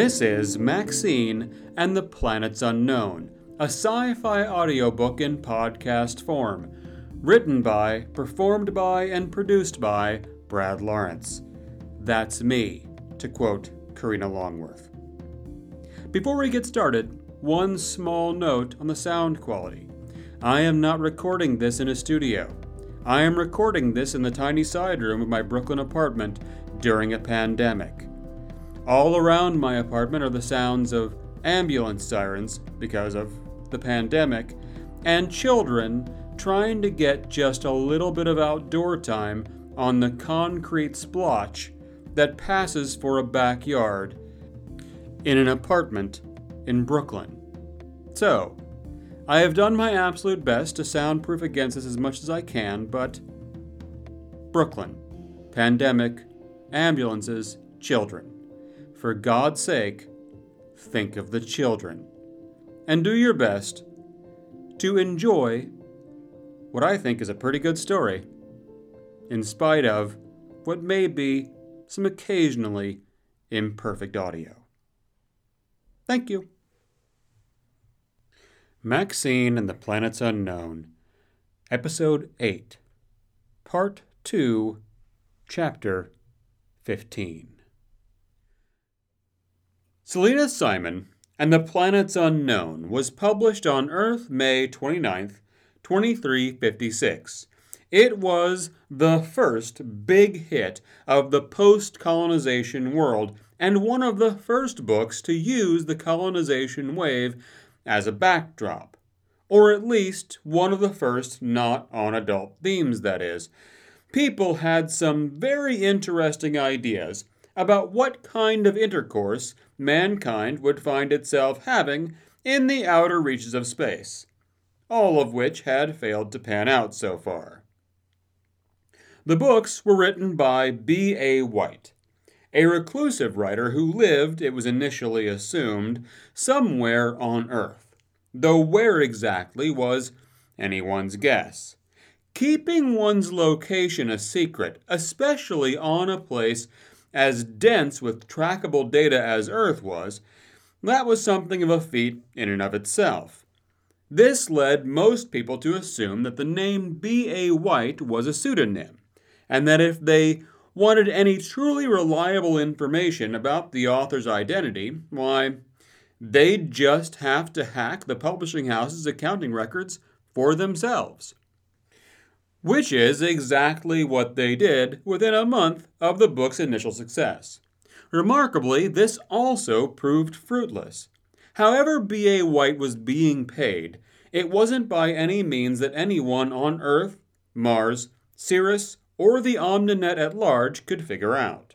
This is Maxine and the Planets Unknown, a sci fi audiobook in podcast form, written by, performed by, and produced by Brad Lawrence. That's me, to quote Karina Longworth. Before we get started, one small note on the sound quality. I am not recording this in a studio. I am recording this in the tiny side room of my Brooklyn apartment during a pandemic. All around my apartment are the sounds of ambulance sirens because of the pandemic, and children trying to get just a little bit of outdoor time on the concrete splotch that passes for a backyard in an apartment in Brooklyn. So, I have done my absolute best to soundproof against this as much as I can, but Brooklyn, pandemic, ambulances, children. For God's sake, think of the children. And do your best to enjoy what I think is a pretty good story, in spite of what may be some occasionally imperfect audio. Thank you. Maxine and the Planets Unknown, Episode 8, Part 2, Chapter 15. Selena Simon and the Planets Unknown was published on Earth May 29th, 2356. It was the first big hit of the post colonization world and one of the first books to use the colonization wave as a backdrop. Or at least one of the first not on adult themes, that is. People had some very interesting ideas about what kind of intercourse mankind would find itself having in the outer reaches of space, all of which had failed to pan out so far. The books were written by B. A. White, a reclusive writer who lived, it was initially assumed, somewhere on Earth, though where exactly was anyone's guess. Keeping one's location a secret, especially on a place as dense with trackable data as Earth was, that was something of a feat in and of itself. This led most people to assume that the name B.A. White was a pseudonym, and that if they wanted any truly reliable information about the author's identity, why, they'd just have to hack the publishing house's accounting records for themselves. Which is exactly what they did within a month of the book's initial success. Remarkably, this also proved fruitless. However, B.A. White was being paid, it wasn't by any means that anyone on Earth, Mars, Sirius, or the Omninet at large could figure out.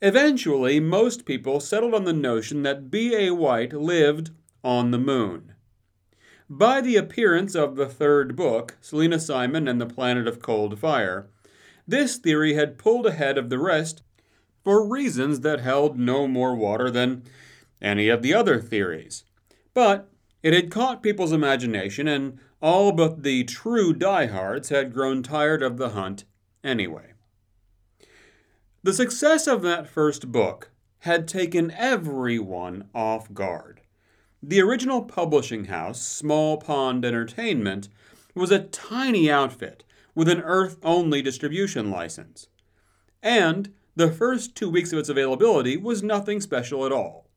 Eventually, most people settled on the notion that B.A. White lived on the moon. By the appearance of the third book, Selena Simon and the Planet of Cold Fire, this theory had pulled ahead of the rest for reasons that held no more water than any of the other theories. But it had caught people's imagination, and all but the true diehards had grown tired of the hunt anyway. The success of that first book had taken everyone off guard. The original publishing house, Small Pond Entertainment, was a tiny outfit with an Earth only distribution license. And the first two weeks of its availability was nothing special at all.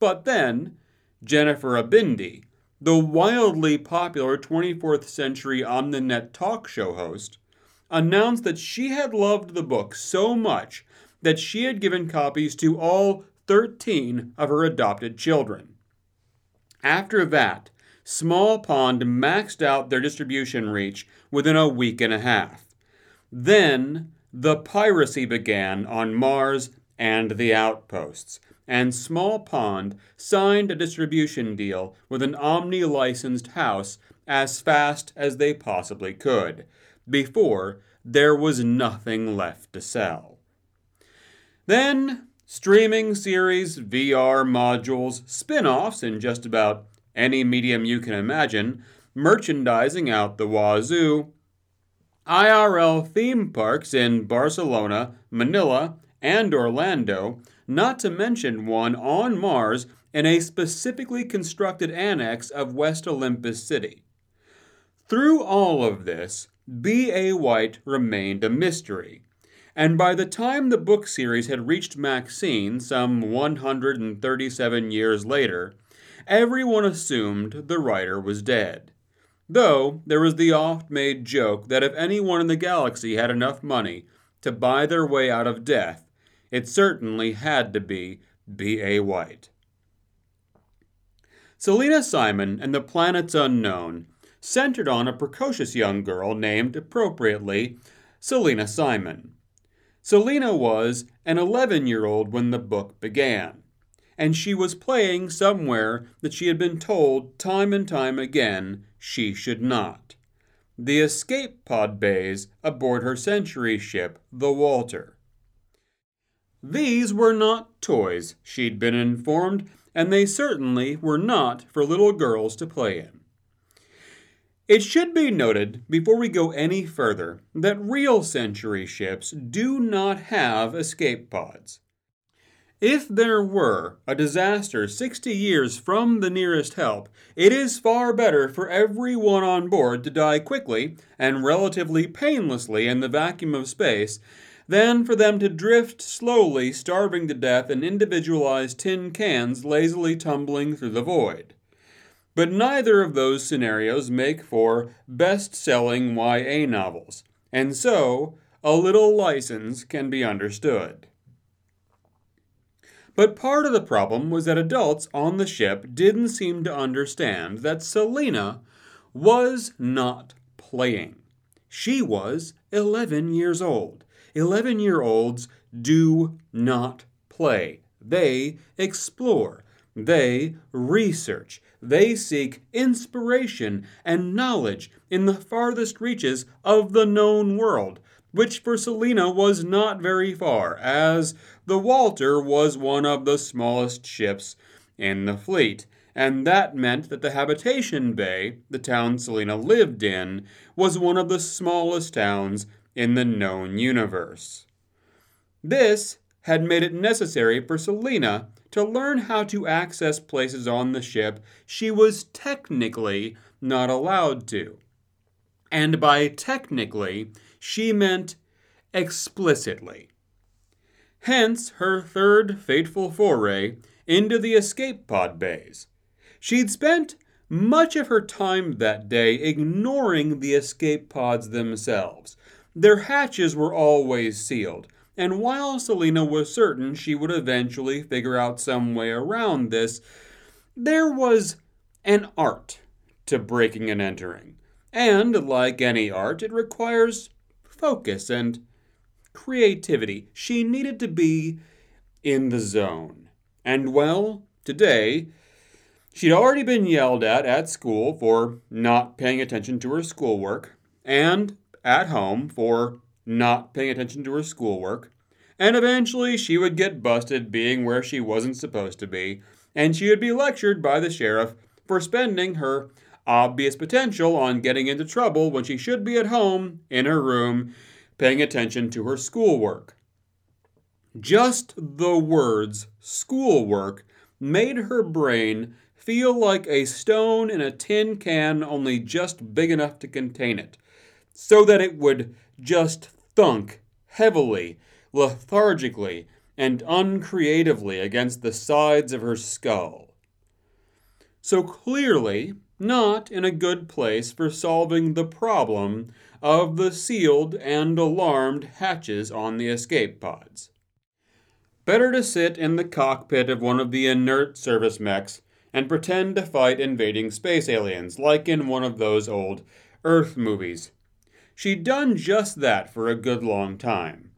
But then, Jennifer Abindi, the wildly popular 24th century Omninet talk show host, announced that she had loved the book so much that she had given copies to all 13 of her adopted children. After that, Small Pond maxed out their distribution reach within a week and a half. Then, the piracy began on Mars and the outposts, and Small Pond signed a distribution deal with an Omni licensed house as fast as they possibly could, before there was nothing left to sell. Then, streaming series, VR modules, spin offs in just about any medium you can imagine, merchandising out the wazoo, IRL theme parks in Barcelona, Manila, and Orlando not to mention one on Mars in a specifically constructed annex of West Olympus City. Through all of this, B.A. White remained a mystery, and by the time the book series had reached Maxine, some 137 years later, everyone assumed the writer was dead. Though there was the oft made joke that if anyone in the galaxy had enough money to buy their way out of death, it certainly had to be B.A. White. Selena Simon and the Planets Unknown centered on a precocious young girl named, appropriately, Selena Simon. Selena was an 11 year old when the book began, and she was playing somewhere that she had been told time and time again she should not the escape pod bays aboard her century ship, the Walter. These were not toys, she'd been informed, and they certainly were not for little girls to play in. It should be noted, before we go any further, that real Century ships do not have escape pods. If there were a disaster 60 years from the nearest help, it is far better for everyone on board to die quickly and relatively painlessly in the vacuum of space than for them to drift slowly, starving to death in individualized tin cans lazily tumbling through the void. But neither of those scenarios make for best selling YA novels, and so a little license can be understood. But part of the problem was that adults on the ship didn't seem to understand that Selena was not playing. She was 11 years old. 11 year olds do not play, they explore, they research, they seek inspiration and knowledge in the farthest reaches of the known world, which for Selina was not very far, as the Walter was one of the smallest ships in the fleet, and that meant that the habitation bay, the town Selena lived in, was one of the smallest towns in the known universe. This had made it necessary for Selena to learn how to access places on the ship she was technically not allowed to. And by technically, she meant explicitly. Hence her third fateful foray into the escape pod bays. She'd spent much of her time that day ignoring the escape pods themselves, their hatches were always sealed, and while Selena was certain she would eventually figure out some way around this, there was an art to breaking and entering. And like any art, it requires focus and creativity. She needed to be in the zone. And well, today, she'd already been yelled at at school for not paying attention to her schoolwork, and at home for not paying attention to her schoolwork, and eventually she would get busted being where she wasn't supposed to be, and she would be lectured by the sheriff for spending her obvious potential on getting into trouble when she should be at home in her room paying attention to her schoolwork. Just the words schoolwork made her brain feel like a stone in a tin can only just big enough to contain it so that it would just thunk heavily, lethargically, and uncreatively against the sides of her skull. So clearly, not in a good place for solving the problem of the sealed and alarmed hatches on the escape pods. Better to sit in the cockpit of one of the inert service mechs and pretend to fight invading space aliens, like in one of those old Earth movies She'd done just that for a good long time.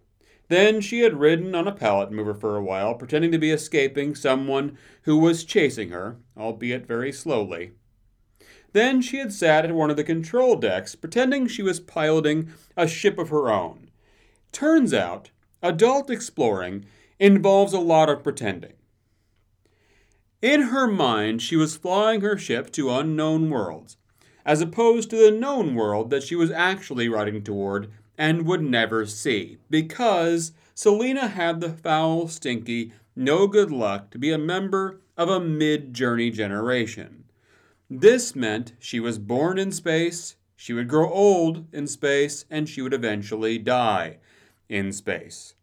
Then she had ridden on a pallet mover for a while, pretending to be escaping someone who was chasing her, albeit very slowly. Then she had sat at one of the control decks, pretending she was piloting a ship of her own. Turns out, adult exploring involves a lot of pretending. In her mind, she was flying her ship to unknown worlds, as opposed to the known world that she was actually riding toward and would never see, because Selena had the foul, stinky, no good luck to be a member of a mid journey generation. This meant she was born in space, she would grow old in space, and she would eventually die in space.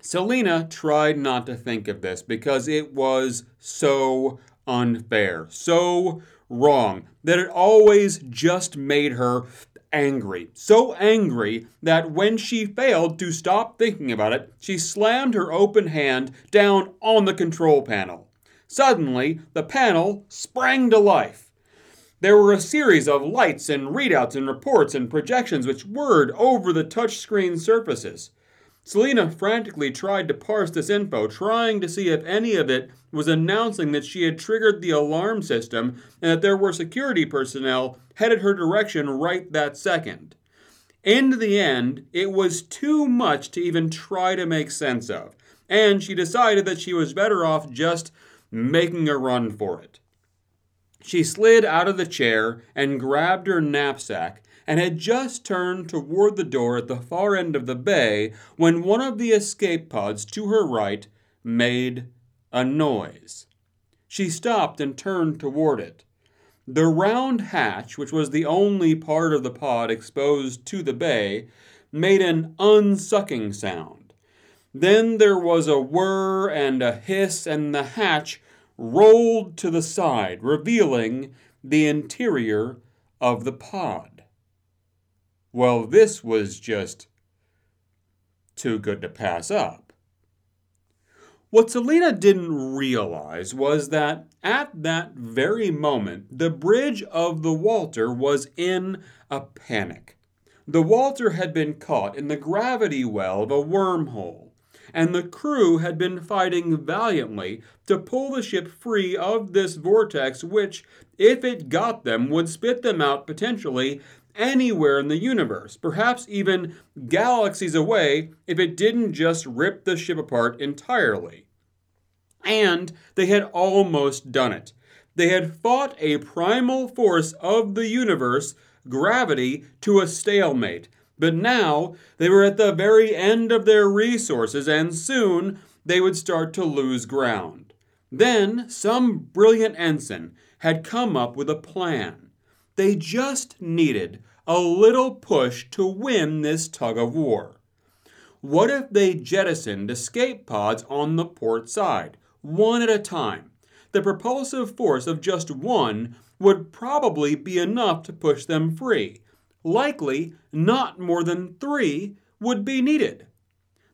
Selena tried not to think of this because it was so unfair, so wrong, that it always just made her angry. So angry that when she failed to stop thinking about it, she slammed her open hand down on the control panel. Suddenly, the panel sprang to life. There were a series of lights and readouts and reports and projections which whirred over the touchscreen surfaces. Selena frantically tried to parse this info, trying to see if any of it was announcing that she had triggered the alarm system and that there were security personnel headed her direction right that second. In the end, it was too much to even try to make sense of, and she decided that she was better off just making a run for it. She slid out of the chair and grabbed her knapsack and had just turned toward the door at the far end of the bay when one of the escape pods to her right made a noise. She stopped and turned toward it. The round hatch, which was the only part of the pod exposed to the bay, made an unsucking sound. Then there was a whir and a hiss, and the hatch rolled to the side, revealing the interior of the pod. Well, this was just too good to pass up. What Selena didn't realize was that at that very moment, the bridge of the Walter was in a panic. The Walter had been caught in the gravity well of a wormhole, and the crew had been fighting valiantly to pull the ship free of this vortex, which, if it got them, would spit them out potentially anywhere in the universe, perhaps even galaxies away if it didn't just rip the ship apart entirely. And they had almost done it. They had fought a primal force of the universe, gravity, to a stalemate. But now they were at the very end of their resources, and soon they would start to lose ground. Then some brilliant ensign had come up with a plan. They just needed a little push to win this tug of war. What if they jettisoned escape pods on the port side, one at a time? The propulsive force of just one would probably be enough to push them free. Likely, not more than three would be needed.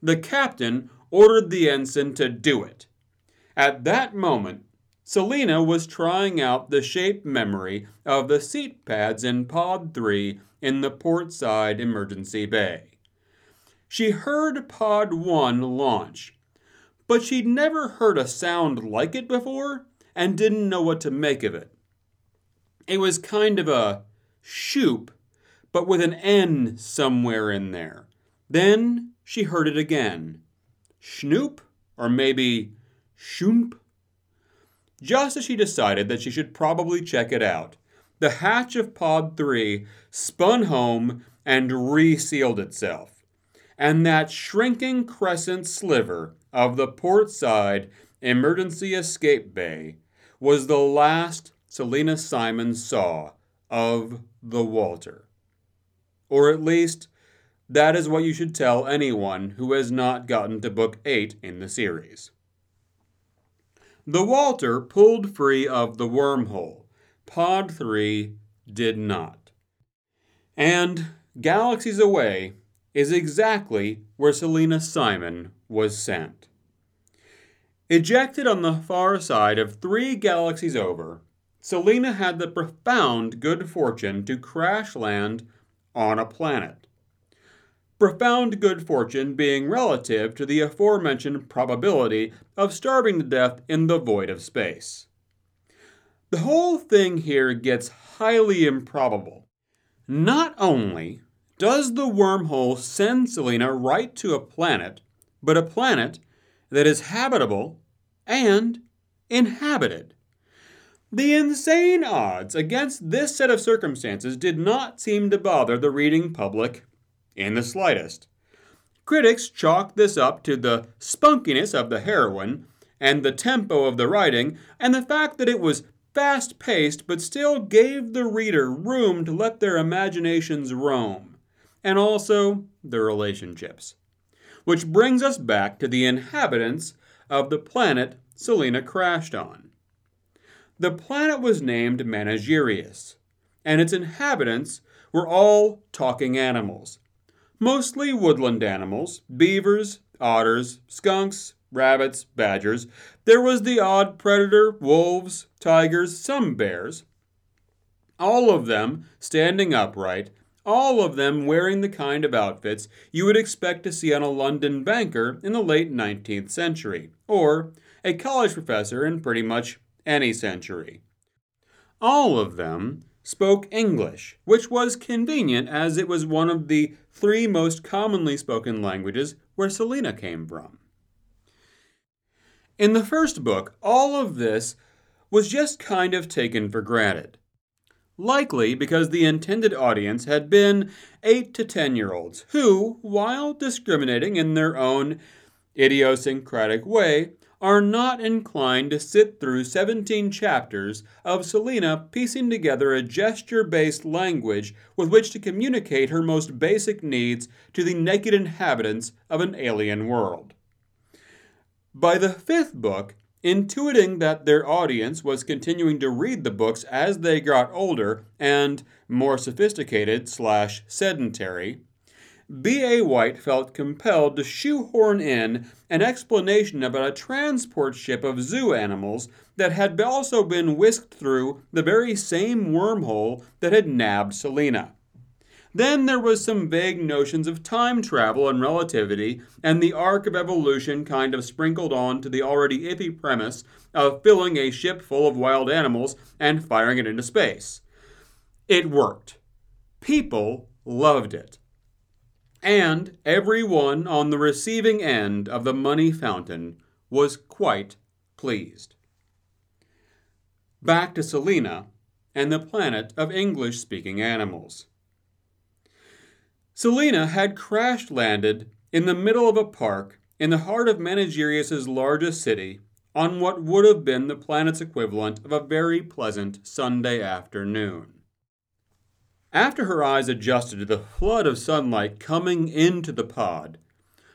The captain ordered the ensign to do it. At that moment, Selena was trying out the shape memory of the seat pads in Pod 3 in the port side emergency bay. She heard Pod 1 launch, but she'd never heard a sound like it before and didn't know what to make of it. It was kind of a shoop, but with an N somewhere in there. Then she heard it again. Schnoop? Or maybe shoomp? Just as she decided that she should probably check it out. The hatch of Pod 3 spun home and resealed itself. And that shrinking crescent sliver of the port side emergency escape bay was the last Selena Simon saw of the Walter. Or at least, that is what you should tell anyone who has not gotten to book 8 in the series. The Walter pulled free of the wormhole. Pod 3 did not. And galaxies away is exactly where Selena Simon was sent. Ejected on the far side of three galaxies over, Selena had the profound good fortune to crash land on a planet profound good fortune being relative to the aforementioned probability of starving to death in the void of space. The whole thing here gets highly improbable. Not only does the wormhole send Selena right to a planet, but a planet that is habitable and inhabited. The insane odds against this set of circumstances did not seem to bother the reading public in the slightest. Critics chalked this up to the spunkiness of the heroine and the tempo of the writing, and the fact that it was fast paced but still gave the reader room to let their imaginations roam, and also the relationships. Which brings us back to the inhabitants of the planet Selena crashed on. The planet was named Managerius, and its inhabitants were all talking animals. Mostly woodland animals beavers, otters, skunks, rabbits, badgers. There was the odd predator, wolves, tigers, some bears. All of them standing upright, all of them wearing the kind of outfits you would expect to see on a London banker in the late 19th century, or a college professor in pretty much any century. All of them spoke English, which was convenient as it was one of the three most commonly spoken languages where Selena came from. In the first book, all of this was just kind of taken for granted. Likely because the intended audience had been 8 to 10 year olds who, while discriminating in their own idiosyncratic way, are not inclined to sit through 17 chapters of Selena piecing together a gesture based language with which to communicate her most basic needs to the naked inhabitants of an alien world. By the fifth book, intuiting that their audience was continuing to read the books as they got older and more sophisticated slash sedentary, B.A. White felt compelled to shoehorn in an explanation about a transport ship of zoo animals that had also been whisked through the very same wormhole that had nabbed Selena. Then there was some vague notions of time travel and relativity, and the arc of evolution kind of sprinkled on to the already iffy premise of filling a ship full of wild animals and firing it into space. It worked. People loved it and everyone on the receiving end of the money fountain was quite pleased. Back to Selena and the planet of English speaking animals. Selena had crash landed in the middle of a park in the heart of Managerius's largest city on what would have been the planet's equivalent of a very pleasant Sunday afternoon. After her eyes adjusted to the flood of sunlight coming into the pod,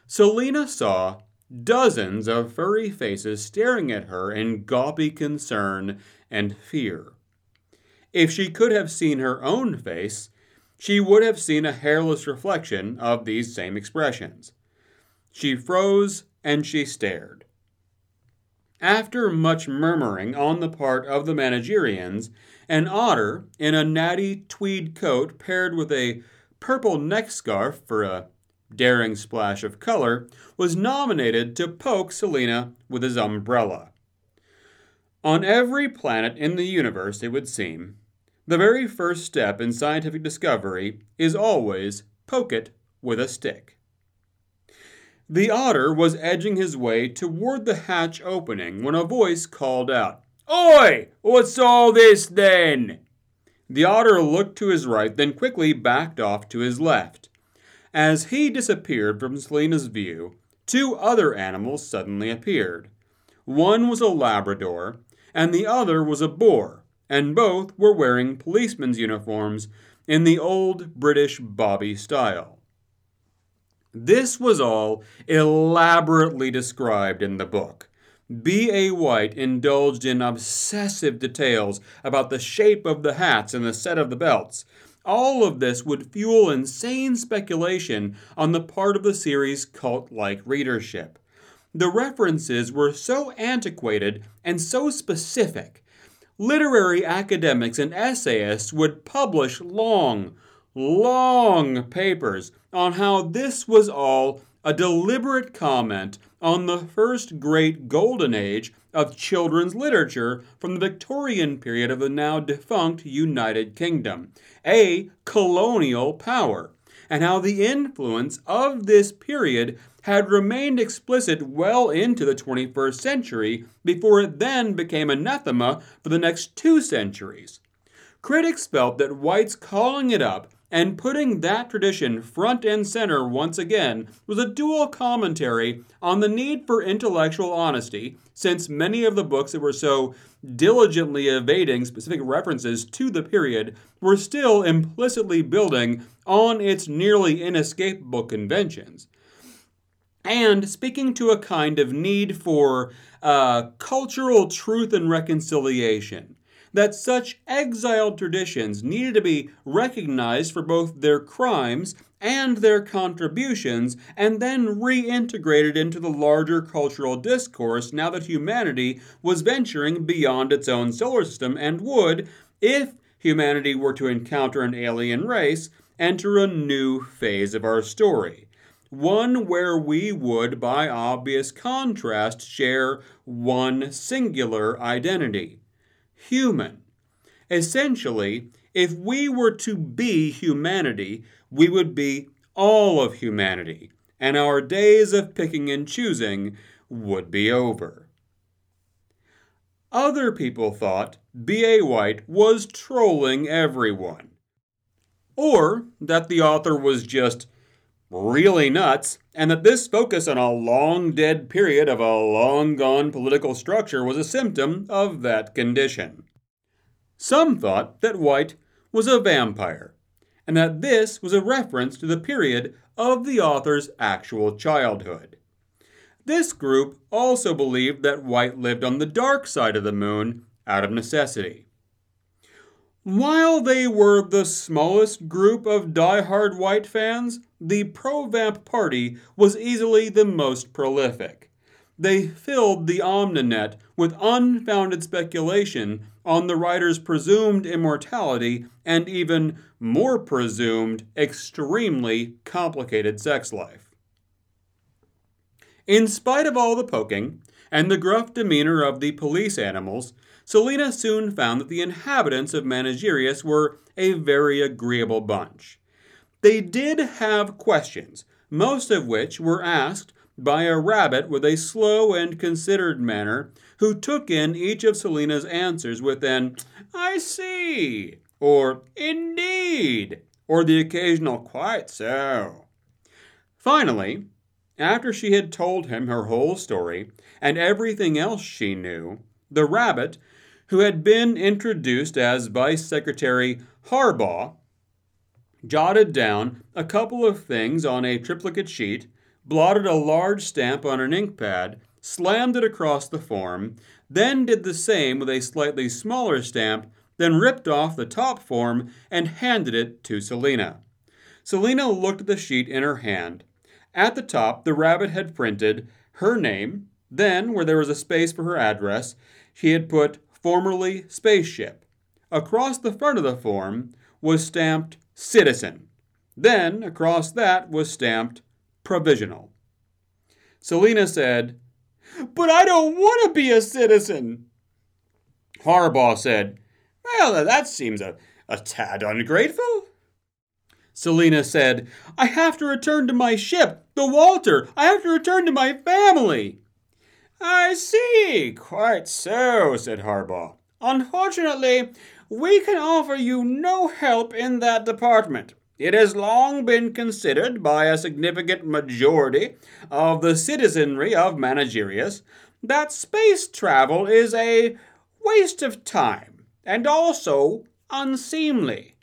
Selena saw dozens of furry faces staring at her in gawpy concern and fear. If she could have seen her own face, she would have seen a hairless reflection of these same expressions. She froze and she stared. After much murmuring on the part of the Managerians, an otter in a natty tweed coat paired with a purple neck scarf for a daring splash of color was nominated to poke Selena with his umbrella. On every planet in the universe, it would seem, the very first step in scientific discovery is always poke it with a stick. The otter was edging his way toward the hatch opening when a voice called out, Oi! What's all this then? The otter looked to his right, then quickly backed off to his left. As he disappeared from Selina's view, two other animals suddenly appeared. One was a Labrador, and the other was a boar, and both were wearing policemen's uniforms in the old British bobby style. This was all elaborately described in the book. B.A. White indulged in obsessive details about the shape of the hats and the set of the belts. All of this would fuel insane speculation on the part of the series' cult like readership. The references were so antiquated and so specific. Literary academics and essayists would publish long, long papers on how this was all a deliberate comment on the first great golden age of children's literature from the Victorian period of the now defunct United Kingdom, a colonial power, and how the influence of this period had remained explicit well into the 21st century before it then became anathema for the next two centuries. Critics felt that White's calling it up and putting that tradition front and center once again was a dual commentary on the need for intellectual honesty, since many of the books that were so diligently evading specific references to the period were still implicitly building on its nearly inescapable conventions. And speaking to a kind of need for uh, cultural truth and reconciliation that such exiled traditions needed to be recognized for both their crimes and their contributions, and then reintegrated into the larger cultural discourse now that humanity was venturing beyond its own solar system and would, if humanity were to encounter an alien race, enter a new phase of our story. One where we would, by obvious contrast, share one singular identity human. Essentially, if we were to be humanity, we would be all of humanity, and our days of picking and choosing would be over. Other people thought B.A. White was trolling everyone. Or that the author was just really nuts, and that this focus on a long dead period of a long gone political structure was a symptom of that condition. Some thought that White was a vampire, and that this was a reference to the period of the author's actual childhood. This group also believed that White lived on the dark side of the moon out of necessity. While they were the smallest group of die-hard White fans, the pro-vamp party was easily the most prolific. They filled the Omninet with unfounded speculation on the writer's presumed immortality and even more presumed, extremely complicated sex life. In spite of all the poking and the gruff demeanor of the police animals, Selina soon found that the inhabitants of Managerius were a very agreeable bunch. They did have questions, most of which were asked by a rabbit with a slow and considered manner, who took in each of Selina's answers with an, I see, or indeed, or the occasional quite so. Finally, after she had told him her whole story and everything else she knew, the rabbit who had been introduced as Vice Secretary Harbaugh, jotted down a couple of things on a triplicate sheet, blotted a large stamp on an ink pad, slammed it across the form, then did the same with a slightly smaller stamp, then ripped off the top form and handed it to Selina. Selina looked at the sheet in her hand. At the top, the rabbit had printed her name, then, where there was a space for her address, she had put formerly spaceship. Across the front of the form was stamped citizen. Then, across that was stamped provisional. Selina said, But I don't want to be a citizen. Harbaugh said, Well, that seems a, a tad ungrateful. Selina said, I have to return to my ship, the Walter. I have to return to my family. I see, quite so, said Harbaugh. Unfortunately, we can offer you no help in that department. It has long been considered by a significant majority of the citizenry of Managerius that space travel is a waste of time and also unseemly.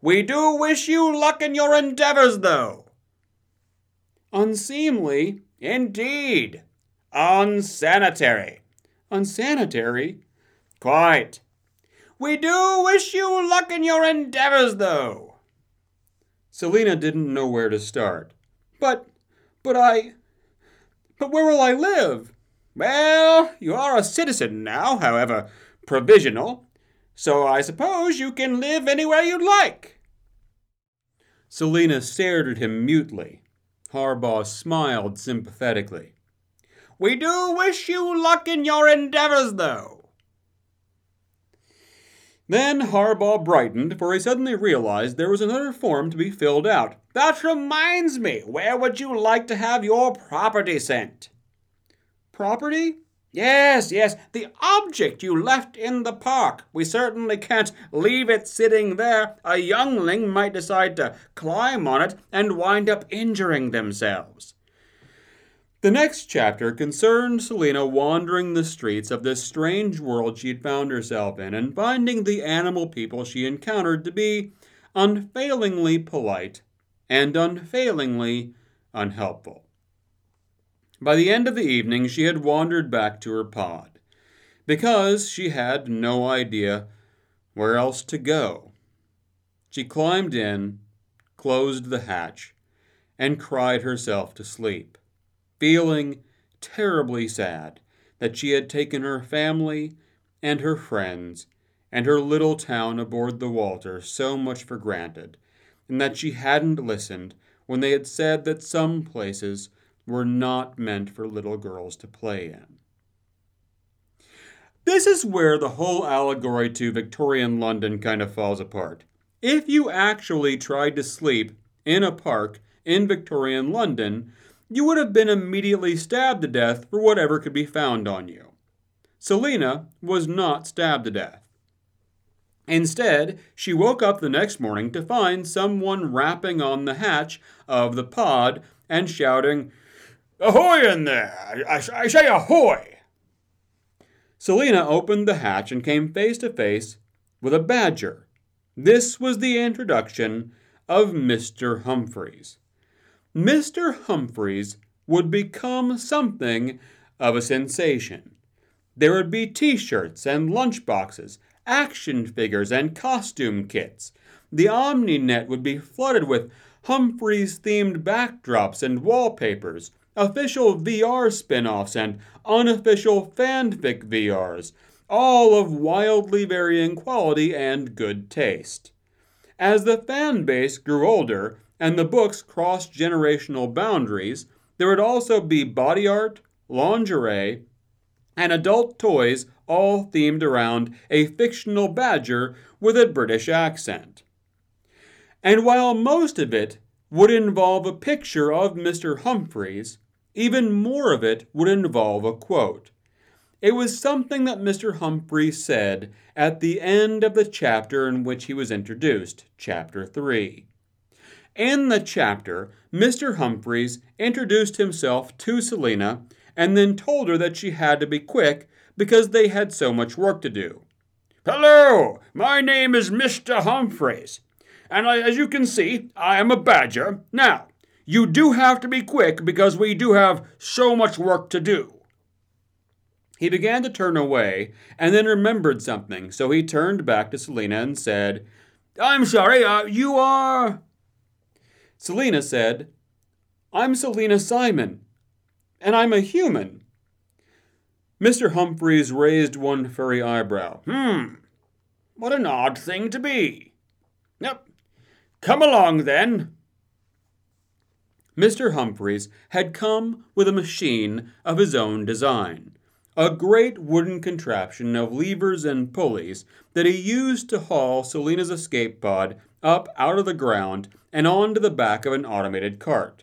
We do wish you luck in your endeavors, though. Unseemly, indeed, Unsanitary. Unsanitary? Quite. We do wish you luck in your endeavors, though. Selina didn't know where to start. But, but I. But where will I live? Well, you are a citizen now, however provisional, so I suppose you can live anywhere you like. Selina stared at him mutely. Harbaugh smiled sympathetically. We do wish you luck in your endeavors, though. Then Harbaugh brightened, for he suddenly realized there was another form to be filled out. That reminds me, where would you like to have your property sent? Property? Yes, yes, the object you left in the park. We certainly can't leave it sitting there. A youngling might decide to climb on it and wind up injuring themselves. The next chapter concerned Selina wandering the streets of this strange world she had found herself in and finding the animal people she encountered to be unfailingly polite and unfailingly unhelpful. By the end of the evening, she had wandered back to her pod, because she had no idea where else to go. She climbed in, closed the hatch, and cried herself to sleep, feeling terribly sad that she had taken her family and her friends and her little town aboard the Walter so much for granted, and that she hadn't listened when they had said that some places were not meant for little girls to play in. This is where the whole allegory to Victorian London kind of falls apart. If you actually tried to sleep in a park in Victorian London, you would have been immediately stabbed to death for whatever could be found on you. Selina was not stabbed to death. Instead, she woke up the next morning to find someone rapping on the hatch of the pod and shouting, Ahoy in there! I, I say ahoy! Selina opened the hatch and came face to face with a badger. This was the introduction of Mr. Humphreys. Mr. Humphreys would become something of a sensation. There would be t shirts and lunch boxes, action figures and costume kits. The OmniNet would be flooded with Humphreys themed backdrops and wallpapers official VR spin offs, and unofficial fanfic VRs, all of wildly varying quality and good taste. As the fan base grew older and the books crossed generational boundaries, there would also be body art, lingerie, and adult toys all themed around a fictional badger with a British accent. And while most of it would involve a picture of Mr. Humphreys, even more of it would involve a quote. It was something that Mr. Humphreys said at the end of the chapter in which he was introduced, chapter 3. In the chapter, Mr. Humphreys introduced himself to Selina and then told her that she had to be quick because they had so much work to do. Hello, my name is Mr. Humphreys, and I, as you can see, I am a badger. Now, you do have to be quick because we do have so much work to do. He began to turn away and then remembered something, so he turned back to Selina and said, I'm sorry, uh, you are. Selina said, I'm Selina Simon, and I'm a human. Mr. Humphreys raised one furry eyebrow. Hmm, what an odd thing to be. Yep. Come along then. Mr. Humphreys had come with a machine of his own design, a great wooden contraption of levers and pulleys that he used to haul Selina's escape pod up out of the ground and onto the back of an automated cart.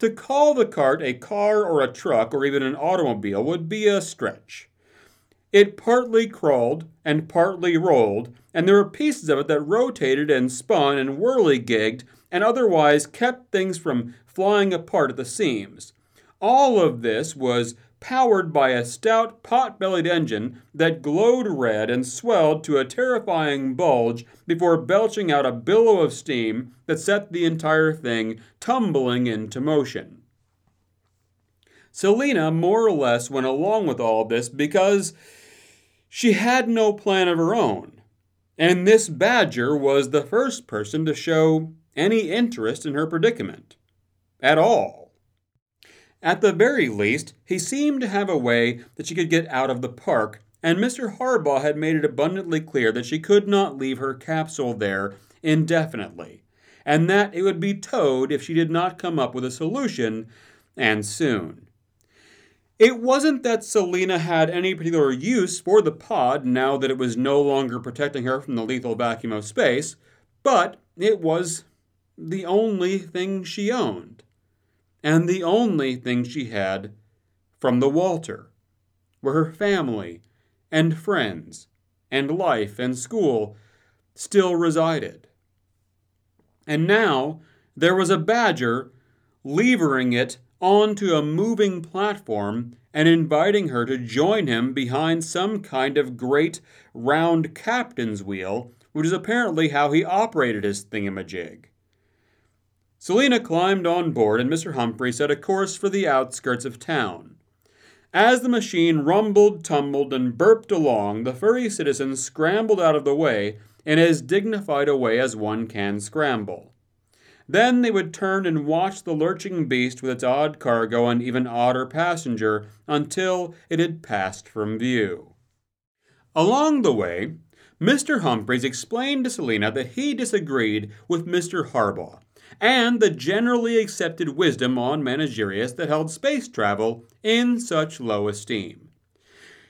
To call the cart a car or a truck or even an automobile would be a stretch. It partly crawled and partly rolled, and there were pieces of it that rotated and spun and whirligigged and otherwise kept things from flying apart at the seams. All of this was powered by a stout pot bellied engine that glowed red and swelled to a terrifying bulge before belching out a billow of steam that set the entire thing tumbling into motion. Selina more or less went along with all this because she had no plan of her own, and this badger was the first person to show any interest in her predicament at all. At the very least, he seemed to have a way that she could get out of the park, and Mr. Harbaugh had made it abundantly clear that she could not leave her capsule there indefinitely, and that it would be towed if she did not come up with a solution, and soon. It wasn't that Selina had any particular use for the pod now that it was no longer protecting her from the lethal vacuum of space, but it was the only thing she owned and the only thing she had from the Walter. where her family and friends and life and school still resided. And now there was a badger levering it onto a moving platform and inviting her to join him behind some kind of great round captain's wheel, which is apparently how he operated his thingamajig. Selina climbed on board, and Mr. Humphrey set a course for the outskirts of town. As the machine rumbled, tumbled, and burped along, the furry citizen scrambled out of the way in as dignified a way as one can scramble. Then they would turn and watch the lurching beast with its odd cargo and even odder passenger until it had passed from view. Along the way, Mr. Humphreys explained to Selina that he disagreed with Mr. Harbaugh and the generally accepted wisdom on Managerius that held space travel in such low esteem.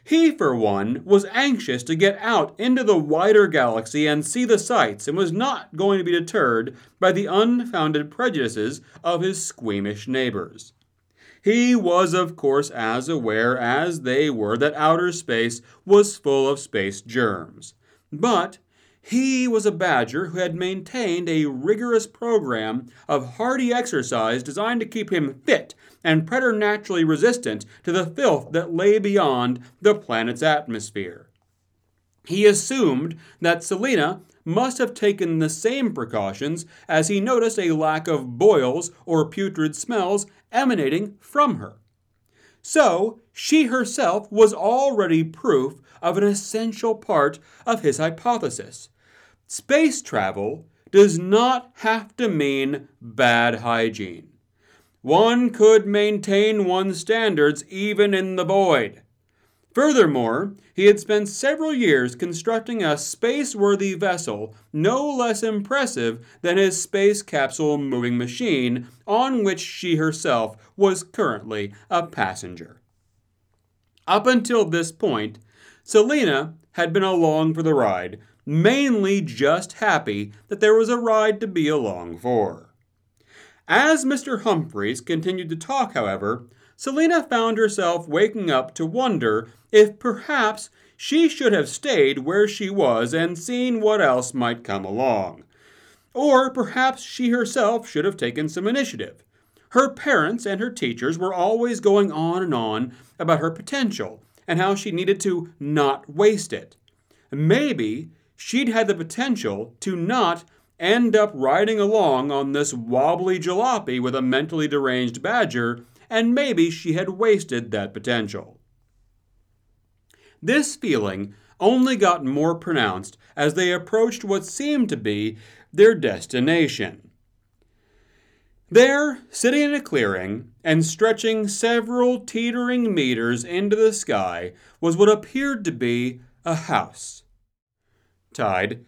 He, for one, was anxious to get out into the wider galaxy and see the sights, and was not going to be deterred by the unfounded prejudices of his squeamish neighbors. He was, of course, as aware as they were that outer space was full of space germs. But he was a badger who had maintained a rigorous program of hardy exercise designed to keep him fit and preternaturally resistant to the filth that lay beyond the planet's atmosphere. He assumed that Selina must have taken the same precautions as he noticed a lack of boils or putrid smells emanating from her. So, she herself was already proof of an essential part of his hypothesis Space travel does not have to mean bad hygiene. One could maintain one's standards even in the void. Furthermore, he had spent several years constructing a space worthy vessel no less impressive than his space capsule moving machine, on which she herself was currently a passenger. Up until this point, Selina had been along for the ride, mainly just happy that there was a ride to be along for. As Mr. Humphreys continued to talk, however, Selina found herself waking up to wonder if perhaps she should have stayed where she was and seen what else might come along. Or perhaps she herself should have taken some initiative. Her parents and her teachers were always going on and on about her potential and how she needed to not waste it. Maybe she'd had the potential to not end up riding along on this wobbly jalopy with a mentally deranged badger, and maybe she had wasted that potential. This feeling only got more pronounced as they approached what seemed to be their destination. There, sitting in a clearing and stretching several teetering meters into the sky, was what appeared to be a house tied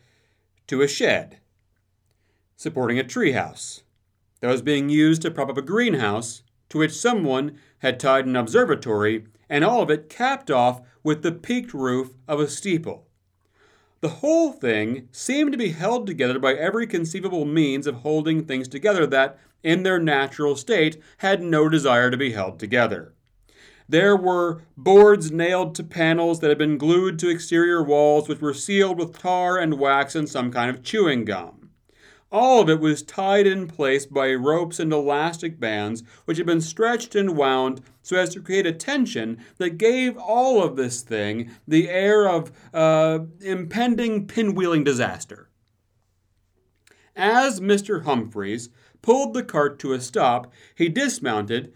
to a shed, supporting a treehouse that was being used to prop up a greenhouse to which someone had tied an observatory, and all of it capped off with the peaked roof of a steeple. The whole thing seemed to be held together by every conceivable means of holding things together that, in their natural state, had no desire to be held together. There were boards nailed to panels that had been glued to exterior walls, which were sealed with tar and wax and some kind of chewing gum. All of it was tied in place by ropes and elastic bands, which had been stretched and wound so as to create a tension that gave all of this thing the air of uh, impending pinwheeling disaster. As Mr. Humphreys pulled the cart to a stop, he dismounted,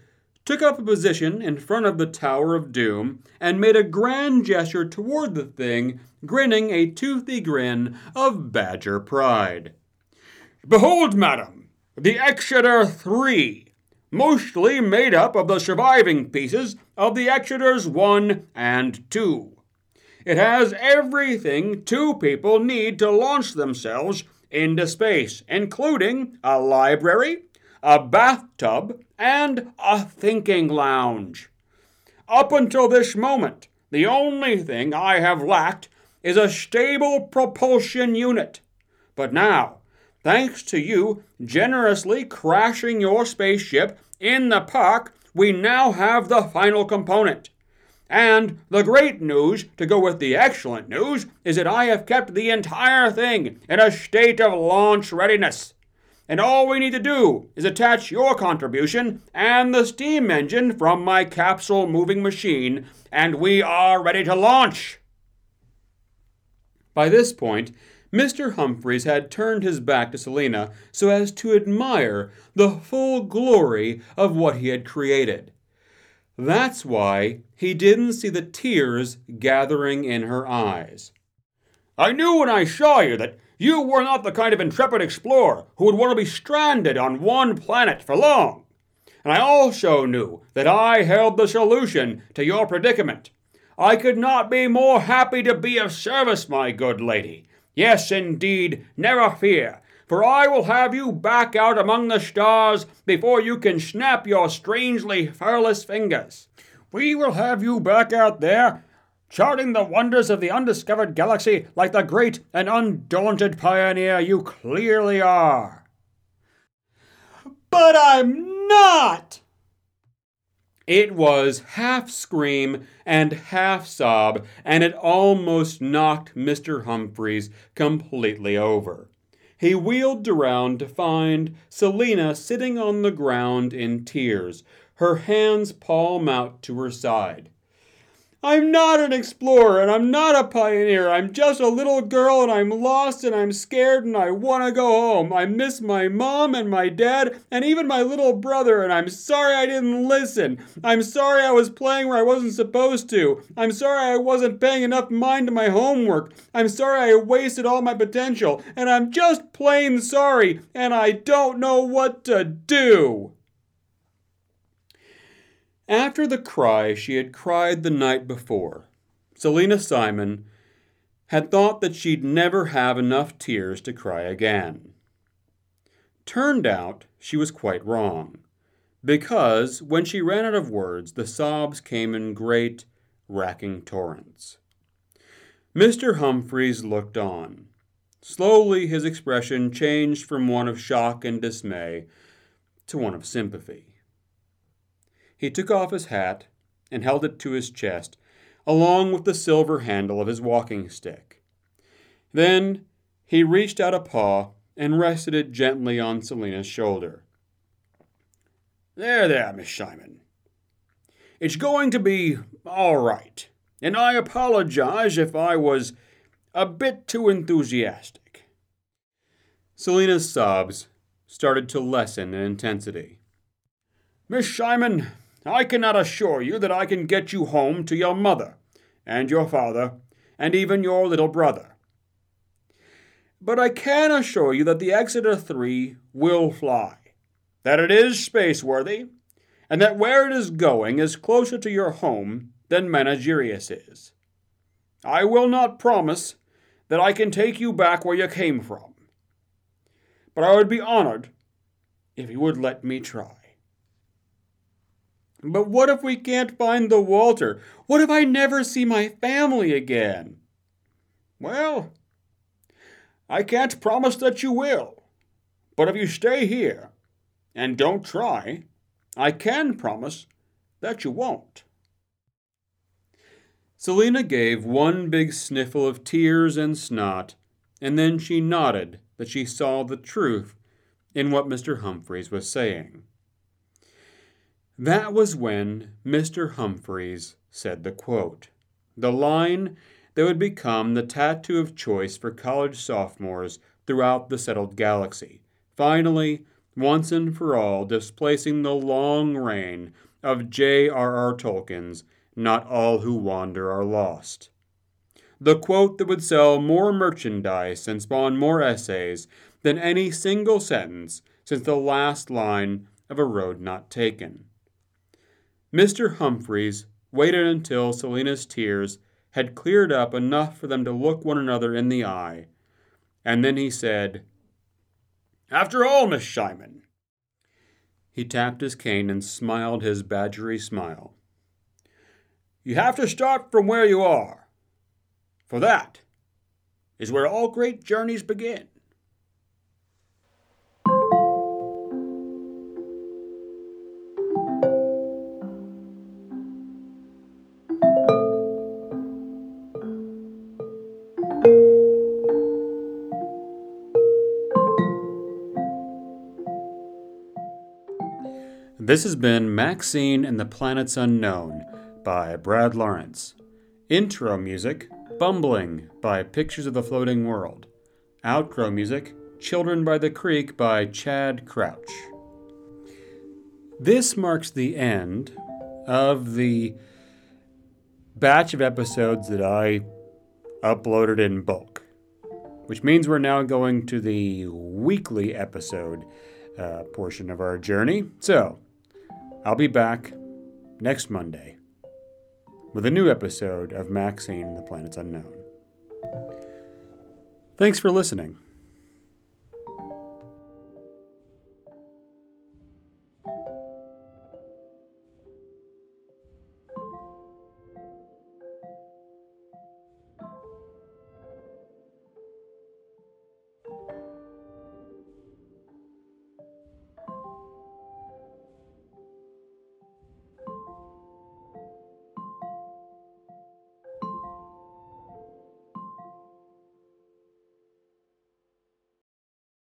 took up a position in front of the Tower of Doom, and made a grand gesture toward the thing, grinning a toothy grin of badger pride. Behold, madam, the Exeter Three, mostly made up of the surviving pieces of the Exeters One and Two. It has everything two people need to launch themselves into space, including a library, a bathtub, and a thinking lounge. Up until this moment, the only thing I have lacked is a stable propulsion unit. But now, thanks to you generously crashing your spaceship in the park, we now have the final component. And the great news, to go with the excellent news, is that I have kept the entire thing in a state of launch readiness. And all we need to do is attach your contribution and the steam engine from my capsule moving machine, and we are ready to launch. By this point, Mr. Humphreys had turned his back to Selina so as to admire the full glory of what he had created. That's why he didn't see the tears gathering in her eyes. I knew when I saw you that you were not the kind of intrepid explorer who would want to be stranded on one planet for long. And I also knew that I held the solution to your predicament. I could not be more happy to be of service, my good lady. Yes, indeed, never fear, for I will have you back out among the stars before you can snap your strangely furless fingers. We will have you back out there, charting the wonders of the undiscovered galaxy like the great and undaunted pioneer you clearly are. But I'm not! It was half scream and half sob, and it almost knocked Mr. Humphreys completely over. He wheeled around to find Selina sitting on the ground in tears, her hands palm out to her side. I'm not an explorer and I'm not a pioneer. I'm just a little girl and I'm lost and I'm scared and I want to go home. I miss my mom and my dad and even my little brother and I'm sorry I didn't listen. I'm sorry I was playing where I wasn't supposed to. I'm sorry I wasn't paying enough mind to my homework. I'm sorry I wasted all my potential and I'm just plain sorry and I don't know what to do. After the cry she had cried the night before, Selina Simon had thought that she'd never have enough tears to cry again. Turned out she was quite wrong, because when she ran out of words, the sobs came in great, racking torrents. Mr. Humphreys looked on. Slowly his expression changed from one of shock and dismay to one of sympathy. He took off his hat and held it to his chest, along with the silver handle of his walking stick. Then he reached out a paw and rested it gently on Selina's shoulder. There, there, Miss Simon. It's going to be all right, and I apologize if I was a bit too enthusiastic. Selina's sobs started to lessen in intensity. Miss Simon, I cannot assure you that I can get you home to your mother, and your father, and even your little brother. But I can assure you that the Exeter 3 will fly, that it is spaceworthy, and that where it is going is closer to your home than Menagerius is. I will not promise that I can take you back where you came from, but I would be honored if you would let me try. But what if we can't find the Walter? What if I never see my family again? Well, I can't promise that you will. But if you stay here and don't try, I can promise that you won't. Selina gave one big sniffle of tears and snot, and then she nodded that she saw the truth in what Mr. Humphreys was saying. That was when Mr. Humphreys said the quote, the line that would become the tattoo of choice for college sophomores throughout the settled galaxy, finally, once and for all, displacing the long reign of J.R.R. Tolkien's Not All Who Wander Are Lost. The quote that would sell more merchandise and spawn more essays than any single sentence since the last line of A Road Not Taken. Mr. Humphreys waited until Selina's tears had cleared up enough for them to look one another in the eye, and then he said, After all, Miss Simon. He tapped his cane and smiled his badgery smile. You have to start from where you are, for that is where all great journeys begin. This has been Maxine and the Planets Unknown by Brad Lawrence. Intro music Bumbling by Pictures of the Floating World. Outro music Children by the Creek by Chad Crouch. This marks the end of the batch of episodes that I uploaded in bulk, which means we're now going to the weekly episode uh, portion of our journey. So, I'll be back next Monday with a new episode of Maxine the Planets Unknown. Thanks for listening.